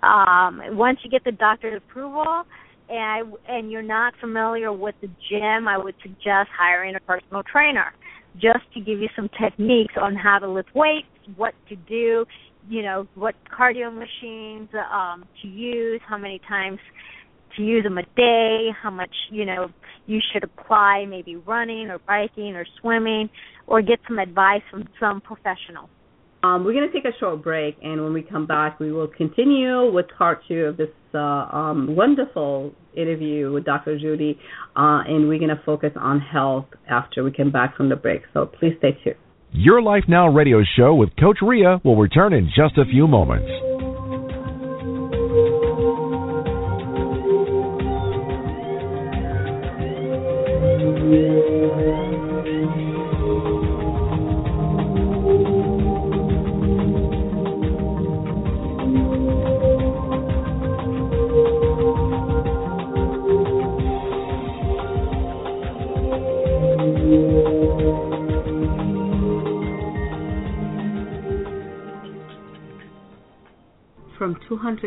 Um, once you get the doctor's approval, and I, and you're not familiar with the gym, I would suggest hiring a personal trainer just to give you some techniques on how to lift weights, what to do, you know, what cardio machines um, to use, how many times to use them a day, how much, you know, you should apply maybe running or biking or swimming or get some advice from some professional. Um, we're going to take a short break, and when we come back, we will continue with part two of this uh, um, wonderful interview with Dr. Judy, uh, and we're going to focus on health after we come back from the break. So please stay tuned. Your Life Now radio show with Coach Ria will return in just a few moments.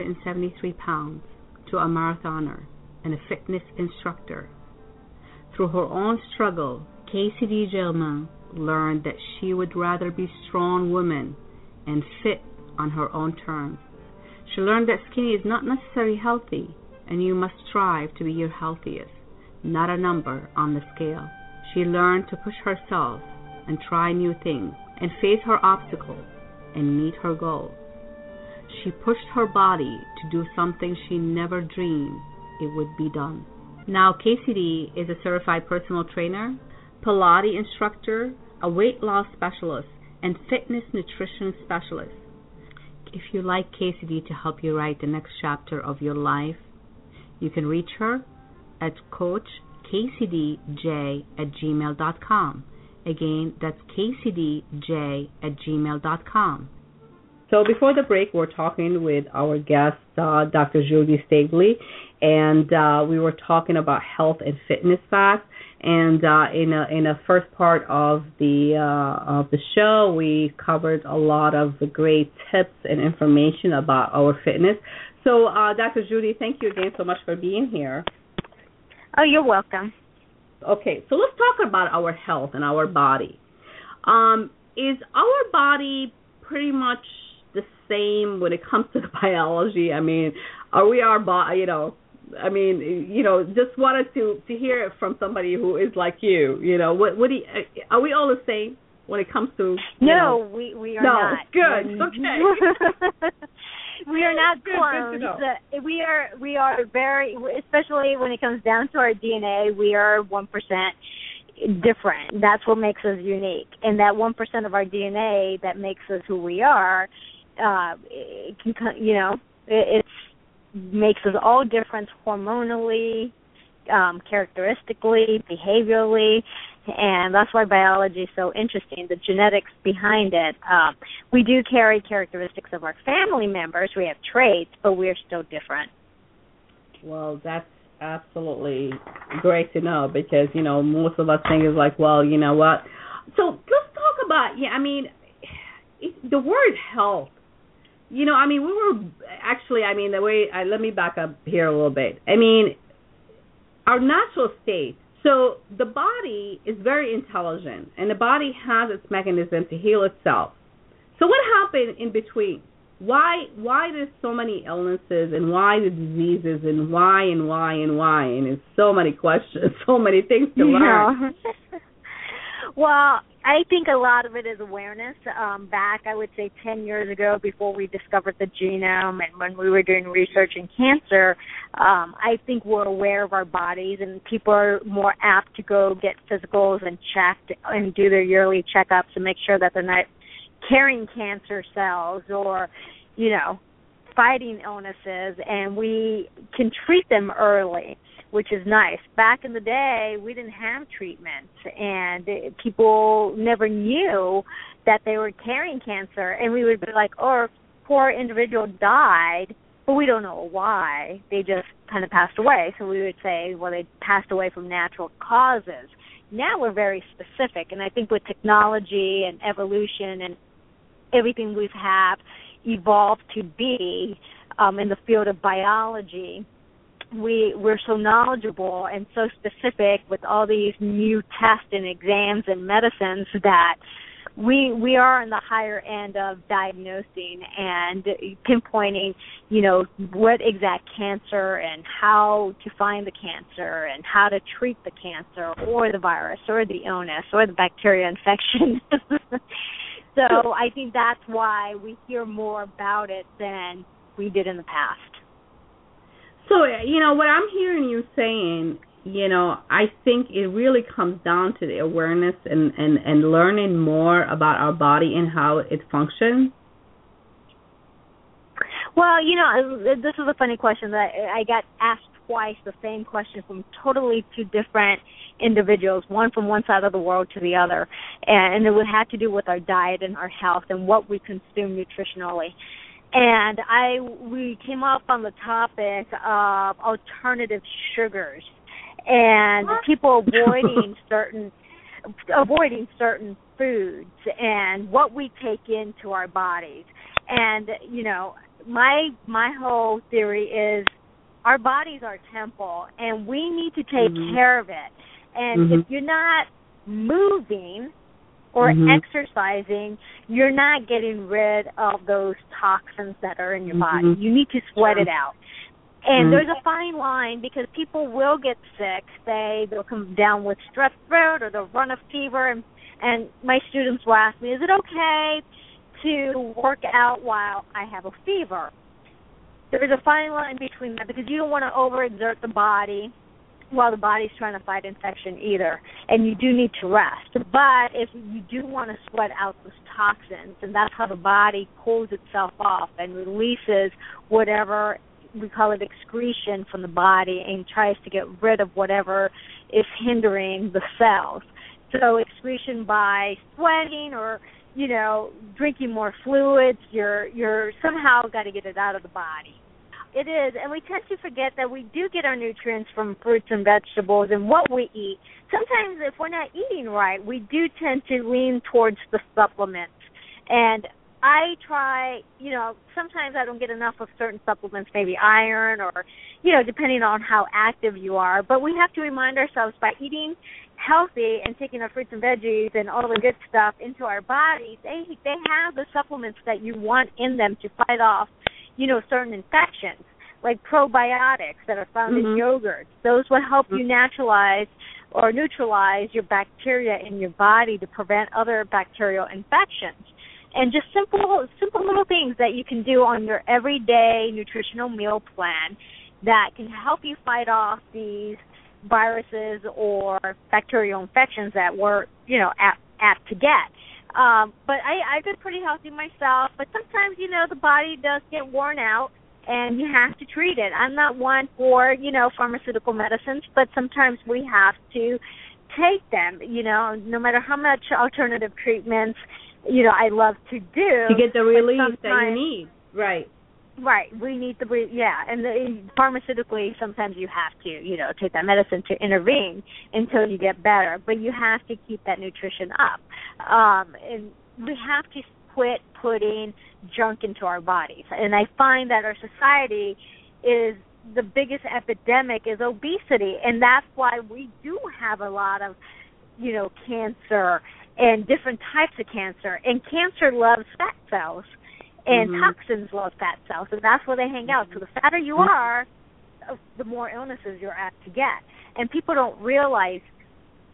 273 pounds to a marathoner and a fitness instructor. Through her own struggle, Casey D. Gilman learned that she would rather be strong woman and fit on her own terms. She learned that skinny is not necessarily healthy, and you must strive to be your healthiest, not a number on the scale. She learned to push herself and try new things and face her obstacles and meet her goals. She pushed her body to do something she never dreamed it would be done. Now, KCD is a certified personal trainer, Pilates instructor, a weight loss specialist, and fitness nutrition specialist. If you like KCD to help you write the next chapter of your life, you can reach her at coachkcdj at gmail.com. Again, that's kcdj at gmail.com. So before the break, we're talking with our guest, uh, Dr. Judy Staveley, and uh, we were talking about health and fitness facts. And uh, in a in a first part of the uh, of the show, we covered a lot of the great tips and information about our fitness. So, uh, Dr. Judy, thank you again so much for being here. Oh, you're welcome. Okay, so let's talk about our health and our body. Um, is our body pretty much same when it comes to the biology? I mean, are we our body? You know, I mean, you know, just wanted to to hear it from somebody who is like you. You know, what what do you, are we all the same? when it comes to no, know, we we are no, not. good, okay. we are not clones. Uh, we are we are very, especially when it comes down to our DNA, we are one percent different. That's what makes us unique, and that one percent of our DNA that makes us who we are, uh, it can you know it it's makes us all different hormonally, um, characteristically, behaviorally, and that's why biology is so interesting. The genetics behind it. Um, we do carry characteristics of our family members. We have traits, but we're still different. Well, that's absolutely great to know because you know most of us think is like, well, you know what? So let's talk about yeah. I mean, it, the word health. You know, I mean, we were actually. I mean, the way. I, let me back up here a little bit. I mean, our natural state. So the body is very intelligent, and the body has its mechanism to heal itself. So what happened in between? Why why there's so many illnesses and why the diseases and why and why and why and it's so many questions, so many things to learn. Well, I think a lot of it is awareness. Um, back, I would say, 10 years ago, before we discovered the genome and when we were doing research in cancer, um, I think we're aware of our bodies and people are more apt to go get physicals and checked and do their yearly checkups and make sure that they're not carrying cancer cells or, you know, fighting illnesses and we can treat them early which is nice. Back in the day, we didn't have treatments, and people never knew that they were carrying cancer, and we would be like, "Oh, poor individual died." But we don't know why. They just kind of passed away. So we would say, well, they passed away from natural causes. Now we're very specific, and I think with technology and evolution and everything we've have evolved to be um, in the field of biology, we we're so knowledgeable and so specific with all these new tests and exams and medicines that we we are on the higher end of diagnosing and pinpointing you know what exact cancer and how to find the cancer and how to treat the cancer or the virus or the illness or the bacteria infection. So i think that's why we hear more about it than we did in the past So, you know, what I'm hearing you saying, you know, I think it really comes down to the awareness and, and, and learning more about our body and how it functions. Well, you know, uh, this is a funny question that I got asked twice the same question from totally two different individuals, one from one side of the world to the other, and it would have to do with our diet and our health and what we consume nutritionally and I we came up on the topic of alternative sugars and people avoiding certain avoiding certain foods and what we take into our bodies. And you know, my my whole theory is our bodies are temple and we need to take Mhm. care of it. And Mhm. if you're not moving or Mhm. exercising, you're not getting rid of those toxins that are in your body. Mhm. You need to sweat it out. And Mhm. there's a fine line because people will get sick. They they'll come down with strep throat or they'll run a fever and and my students will ask me, Is it okay to work out while I have a fever? There's a fine line between that because you don't want to overexert the body while the body's trying to fight infection either. And you do need to rest. But if you do want to sweat out those toxins, and that's how the body cools itself off and releases whatever we call it excretion from the body and tries to get rid of whatever is hindering the cells. So excretion by sweating or you know drinking more fluids, you're you're somehow got to get it out of the body. It is, and we tend to forget that we do get our nutrients from fruits and vegetables and what we eat. Sometimes, if we're not eating right, we do tend to lean towards the supplements. And I try, you know, sometimes I don't get enough of certain supplements, maybe iron or, you know, depending on how active you are. But we have to remind ourselves by eating healthy and taking our fruits and veggies and all the good stuff into our bodies, they they have the supplements that you want in them to fight off you know, certain infections, like probiotics that are found Mhm. in yogurt. Those will help you naturalize or neutralize your bacteria in your body to prevent other bacterial infections. And just simple simple little things that you can do on your everyday nutritional meal plan that can help you fight off these viruses or bacterial infections that we're, you know, apt, apt to get. Um, but I, I've been pretty healthy myself, but sometimes, you know, the body does get worn out and you have to treat it. I'm not one for, you know, pharmaceutical medicines, but sometimes we have to take them, you know, no matter how much alternative treatments, you know, I love to do. To get the relief that you need. Right. Right. We need the yeah, and the, pharmaceutically sometimes you have to you know take that medicine to intervene until you get better, but you have to keep that nutrition up. Um, and we have to quit putting junk into our bodies. And I find that our society is the biggest epidemic is obesity, and that's why we do have a lot of you know cancer and different types of cancer. And cancer loves fat cells and mm-hmm. toxins love fat cells, and that's where they hang out. So the fatter you Mm-hmm. are, uh, the more illnesses you're apt to get. And people don't realize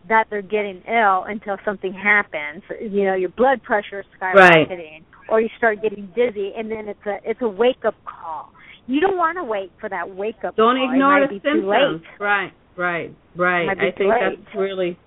that they're getting ill until something happens. You know, your blood pressure is skyrocketing, or you start getting dizzy, and then it's a it's a wake up call. You don't want to wait for that wake up. Don't call. ignore the symptoms. late. Right, right, right. I think late. that's really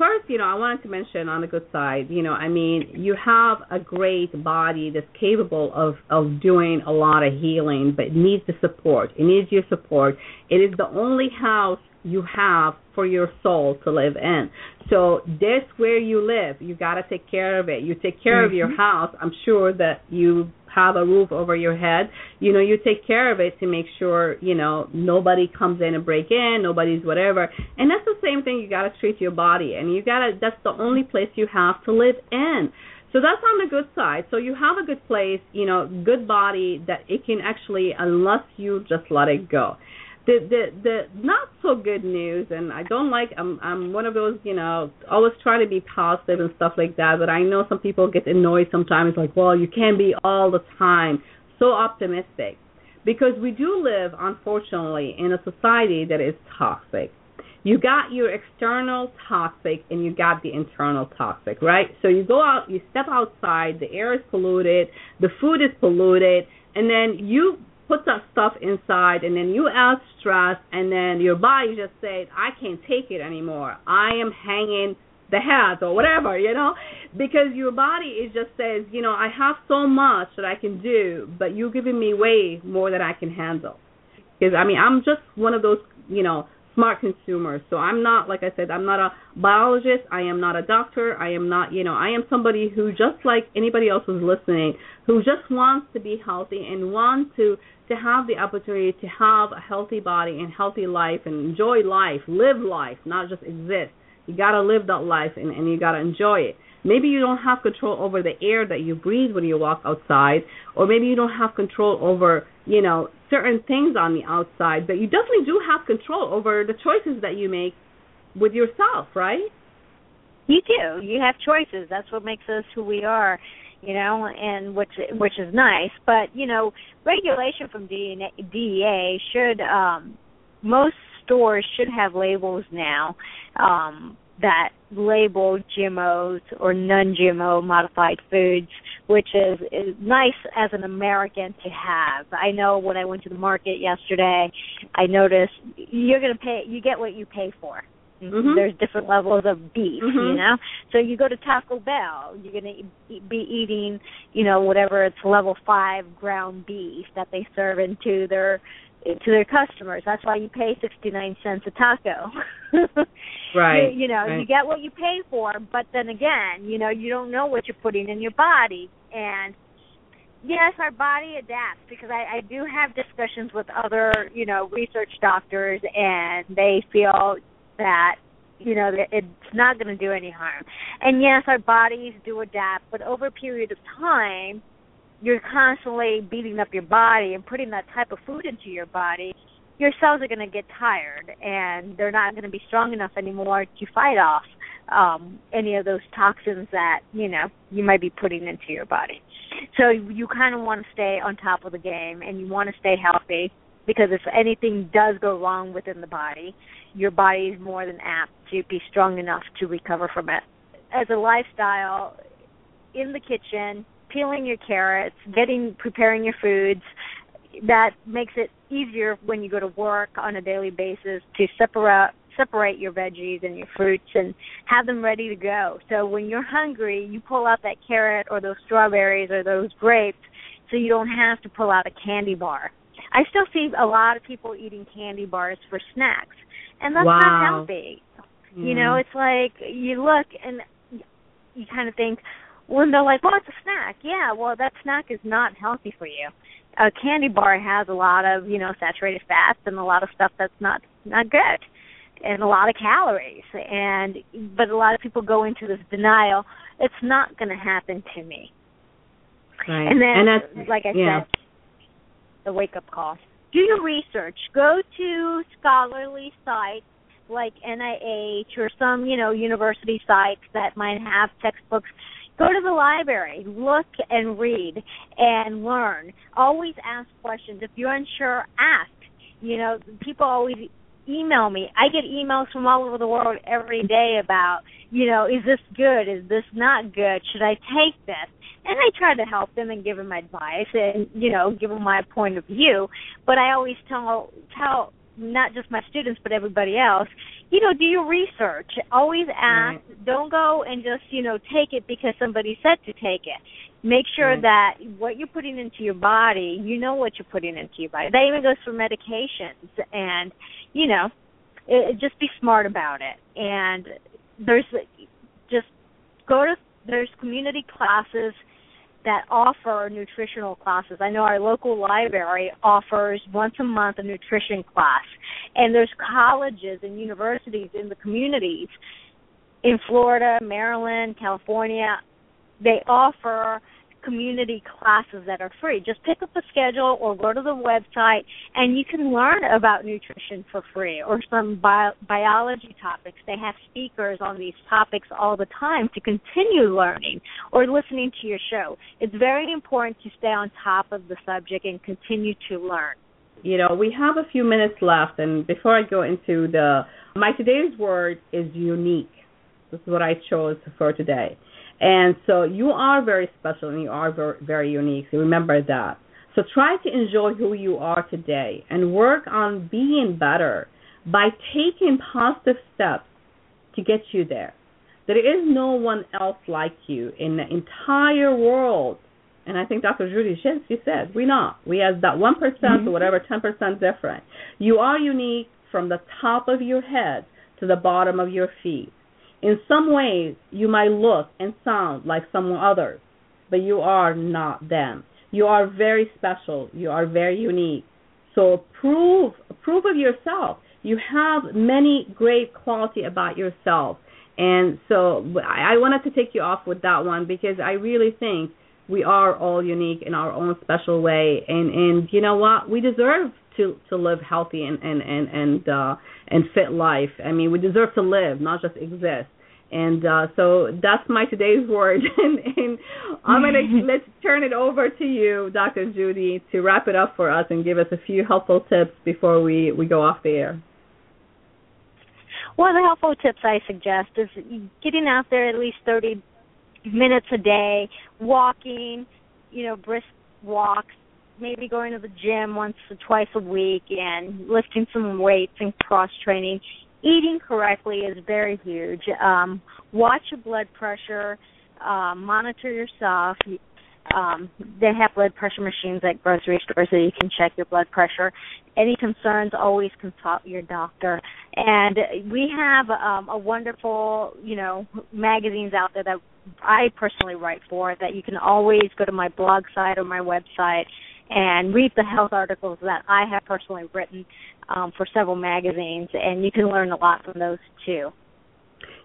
first, you know, I wanted to mention on the good side, you know, I mean, you have a great body that's capable of of doing a lot of healing, but it needs the support. It needs your support. It is the only house you have for your soul to live in. So that's where you live. You got to take care of it. You take care of your mm-hmm. house. I'm sure that you have a roof over your head. You know, you take care of it to make sure, you know, nobody comes in and break in, nobody's whatever. And that's the same thing you got to treat your body and you got to that's the only place you have to live in. So that's on the good side. So you have a good place, you know, good body that it can actually unless you just let it go the the the not so good news and I don't like I'm I'm one of those, you know, always trying to be positive and stuff like that, but I know some people get annoyed sometimes like, well, you can't be all the time so optimistic. Because we do live unfortunately in a society that is toxic. You got your external toxic and you got the internal toxic, right? So you go out, you step outside, the air is polluted, the food is polluted, and then you put that stuff inside and then you add stress and then your body just says i can't take it anymore. I am hanging the hat or whatever you know? Because your body is just says you know i have so much that i can do but you're giving me way more than i can handle. Because i mean i'm just one of those you know smart consumers so i'm not like i said i'm not a biologist i am not a doctor i am not you know i am somebody who just like anybody else who's listening who just wants to be healthy and want to to have the opportunity to have a healthy body and healthy life and enjoy life, live life, not just exist. You got to live that life and, and you got to enjoy it. Maybe you don't have control over the air that you breathe when you walk outside, or maybe you don't have control over, you know, certain things on the outside, but you definitely do have control over the choices that you make with yourself, right? You do. You have choices. That's what makes us who we are you know, and which which is nice. But you know, regulation from DEA should um, most stores should have labels now um, that label GMOs or non-GMO modified foods, which is, is nice as an American to have. I know when I went to the market yesterday, I noticed you're going to pay. You get what you pay for. Mm-hmm. There's different levels of beef, Mhm. you know. So you go to Taco Bell, you're gonna e- be eating, you know, whatever it's level five ground beef that they serve into their to their customers. That's why you pay sixty nine cents a taco. Right, You, you know, you get what you pay for, but then again, you know, you don't know what you're putting in your body, and yes, our body adapts because I, I do have discussions with other, you know, research doctors, and they feel that you know that it's not going to do any harm. And yes, our bodies do adapt, but over a period of time, you're constantly beating up your body and putting that type of food into your body. Your cells are going to get tired, and they're not going to be strong enough anymore to fight off um, any of those toxins that you know you might be putting into your body. So you kind of want to stay on top of the game, and you want to stay healthy because if anything does go wrong within the body, your body is more than apt to be strong enough to recover from it. As a lifestyle, in the kitchen, peeling your carrots, getting preparing your foods, that makes it easier when you go to work on a daily basis to separate separate your veggies and your fruits and have them ready to go. So when you're hungry, you pull out that carrot or those strawberries or those grapes so you don't have to pull out a candy bar. I still see a lot of people eating candy bars for snacks, and that's wow. not healthy. Mm. You know, it's like you look and you kind of think, when they're like, "Well, it's a snack." Yeah, well, that snack is not healthy for you. A candy bar has a lot of, you know, saturated fats and a lot of stuff that's not not good and a lot of calories and but a lot of people go into this denial it's not going to happen to me right and then and that's, like i yeah. said the wake up call do your research go to scholarly sites like nih or some you know university sites that might have textbooks go to the library look and read and learn always ask questions if you're unsure ask you know people always email me. I get emails from all over the world every day about, you know, is this good? Is this not good? Should I take this? And I try to help them and give them advice and, you know, give them my point of view. But I always tell tell not just my students but everybody else, you know, do your research. Always ask. Right. Don't go and just, you know, take it because somebody said to take it. Make sure Right. that what you're putting into your body, you know what you're putting into your body. That even goes for medications and you know, it, just be smart about it. And there's just go to there's community classes that offer nutritional classes. I know our local library offers once a month a nutrition class. And there's colleges and universities in the communities in Florida, Maryland, California. They offer community classes that are free. Just pick up a schedule or go to the website and you can learn about nutrition for free or some bio- biology topics. They have speakers on these topics all the time to continue learning or listening to your show. It's very important to stay on top of the subject and continue to learn. you know, we have a few minutes left, and before I go into the my today's word is unique. This is what I chose for today, and so you are very special and you are very, very unique. So remember that. So try to enjoy who you are today and work on being better by taking positive steps to get you there. There is no one else like you in the entire world and I think Dr. Judy she, she said, we're not. We have that one mm-hmm. or whatever, ten percent different. You are unique from the top of your head to the bottom of your feet. In some ways, you might look and sound like someone others, but you are not them. You are very special. You are very unique. So prove prove of yourself. You have many great quality about yourself. And so I I wanted to take you off with that one because I really think we are all unique in our own special way and and you know what we deserve to to live healthy and and and and uh and fit life. I mean we deserve to live not just exist. And uh so that's my today's word. And and i'm going to let's turn it over to you dr judy to wrap it up for us and give us a few helpful tips before we we go off the air. One of the helpful tips I suggest is getting out there at least 30 minutes a day, walking, you know, brisk walks, maybe going to the gym once or twice a week and lifting some weights and cross training. Eating correctly is very huge. Um, watch your blood pressure, um, monitor yourself. Um, they have blood pressure machines at grocery stores so you can check your blood pressure. Any concerns, always consult your doctor. And we have um, a wonderful, you know, magazines out there that I personally write for that you can always go to my blog site or my website and read the health articles that I have personally written um, for several magazines, and you can learn a lot from those too.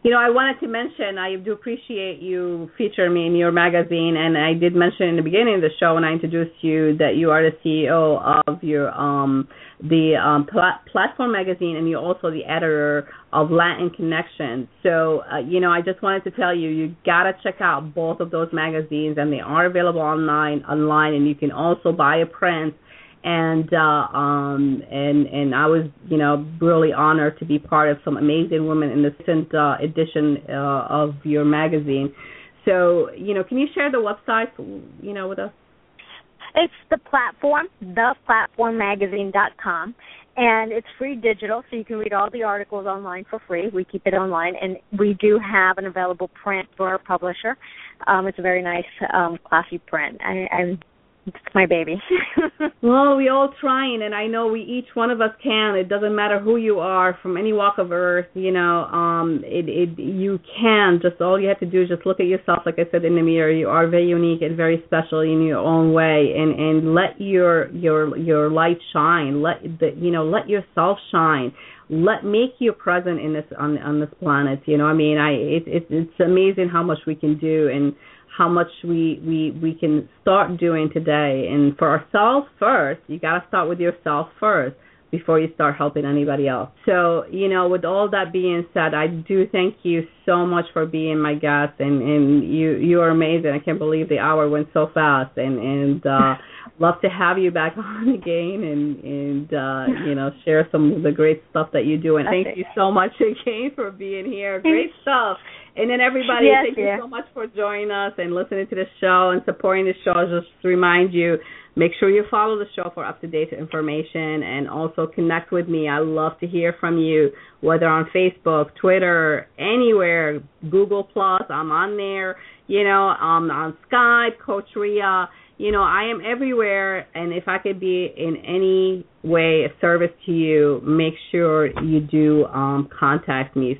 You know, I wanted to mention I do appreciate you featuring me in your magazine, and I did mention in the beginning of the show when I introduced you that you are the CEO of your um the um pla- platform magazine, and you're also the editor of Latin Connection. So, uh, you know, I just wanted to tell you you gotta check out both of those magazines, and they are available online online, and you can also buy a print and uh, um, and and I was you know really honored to be part of some amazing women in the recent uh, edition uh, of your magazine. So you know, can you share the website you know with us? It's the platform, theplatformmagazine.com, and it's free digital, so you can read all the articles online for free. We keep it online, and we do have an available print for our publisher. Um, it's a very nice, um, classy print. I, I'm it's my baby. well, we all trying, and I know we each one of us can. It doesn't matter who you are, from any walk of earth. You know, um, it it you can. Just all you have to do is just look at yourself. Like I said in the mirror, you are very unique and very special in your own way, and and let your your your light shine. Let the you know let yourself shine let make you present in this on on this planet you know i mean i it, it it's amazing how much we can do and how much we we we can start doing today. And for ourselves first you got to start with yourself first before you start helping anybody else. So you know with all that being said i do thank you so much for being my guest. And and you you are amazing. I can't believe the hour went so fast. And and uh love to have you back on again and and uh you know share some of the great stuff that you do. And thank you so much again for being here. Great stuff and then everybody, yes, thank yeah. you so much for joining us and listening to the show and supporting the show. Just to remind you, make sure you follow the show for up to date information and also connect with me. I love to hear from you, whether on Facebook, Twitter, anywhere, Google Plus. I'm on there. You know, um, on Skype, Coach Ria. You know, I am everywhere, and if I could be in any way of service to you, make sure you do um, contact me.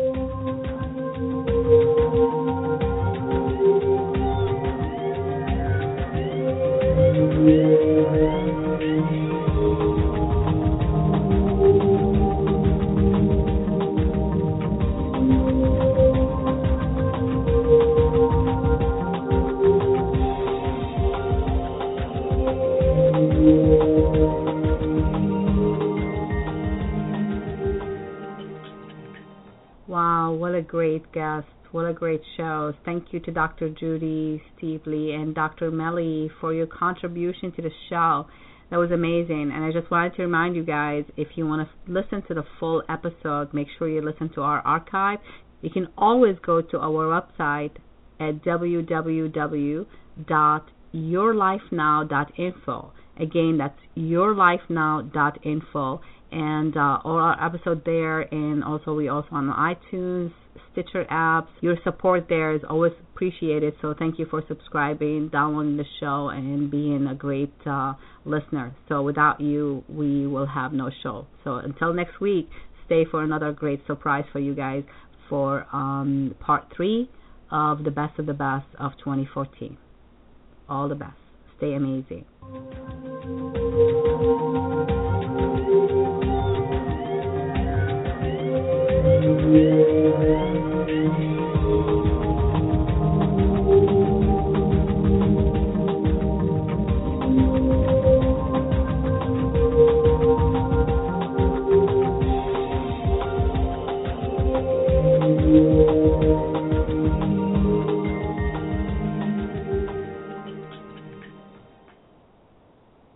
Great guest. What a great show. Thank you to Dr. Judy, Staveley, and Dr. Millie for your contribution to the show. That was amazing. And I just wanted to remind you guys if you want to listen to the full episode, make sure you listen to our archive. You can always go to our website at www.yourlifenow.info. Again, that's yourlifenow.info and uh, all our episodes there, and also we also on iTunes, Stitcher apps. Your support there is always appreciated. So thank you for subscribing, downloading the show, and being a great uh, listener. So without you, we will have no show. So until next week, stay for another great surprise for you guys for um, part three of the best of the best of 2014. All the best. Stay amazing. Yeah.